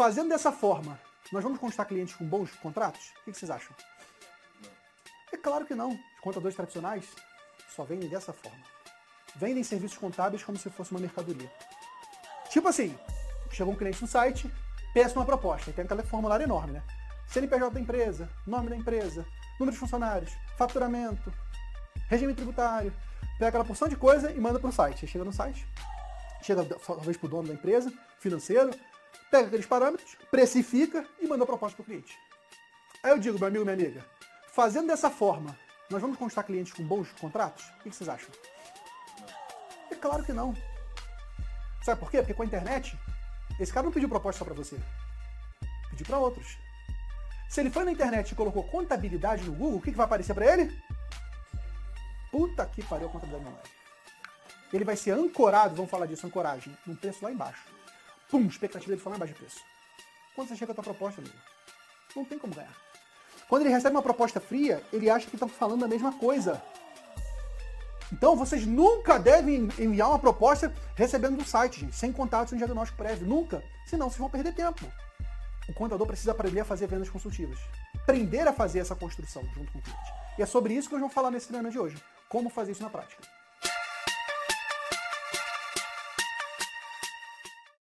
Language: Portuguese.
Fazendo dessa forma, nós vamos conquistar clientes com bons contratos? O que vocês acham? É claro que não. Os contadores tradicionais só vendem dessa forma. Vendem serviços contábeis como se fosse uma mercadoria. Tipo assim, chegou um cliente no site, peça uma proposta, e tem aquele formulário enorme, né? CNPJ da empresa, nome da empresa, número de funcionários, faturamento, regime tributário, pega aquela porção de coisa e manda para o site. Aí chega no site, chega talvez para o dono da empresa, financeiro, pega aqueles parâmetros, precifica e manda a proposta para o cliente. Aí eu digo, meu amigo, minha amiga, fazendo dessa forma, nós vamos conquistar clientes com bons contratos? O que vocês acham? É claro que não. Sabe por quê? Porque com a internet, esse cara não pediu proposta só para você. Pediu para outros. Se ele foi na internet e colocou contabilidade no Google, o que, que vai aparecer para ele? Puta que pariu a contabilidade online. Ele vai ser ancorado, vamos falar disso, ancoragem, num preço lá embaixo. Pum, expectativa dele foi lá embaixo de preço. Quando você chega a tua proposta, amigo, não tem como ganhar. Quando ele recebe uma proposta fria, ele acha que estão falando a mesma coisa. Então, vocês nunca devem enviar uma proposta recebendo do site, gente, sem contato, sem diagnóstico prévio. Nunca. Senão, vocês vão perder tempo. O contador precisa aprender a fazer vendas consultivas. Aprender a fazer essa construção junto com o cliente. E é sobre isso que nós vamos falar nesse treinamento de hoje. Como fazer isso na prática.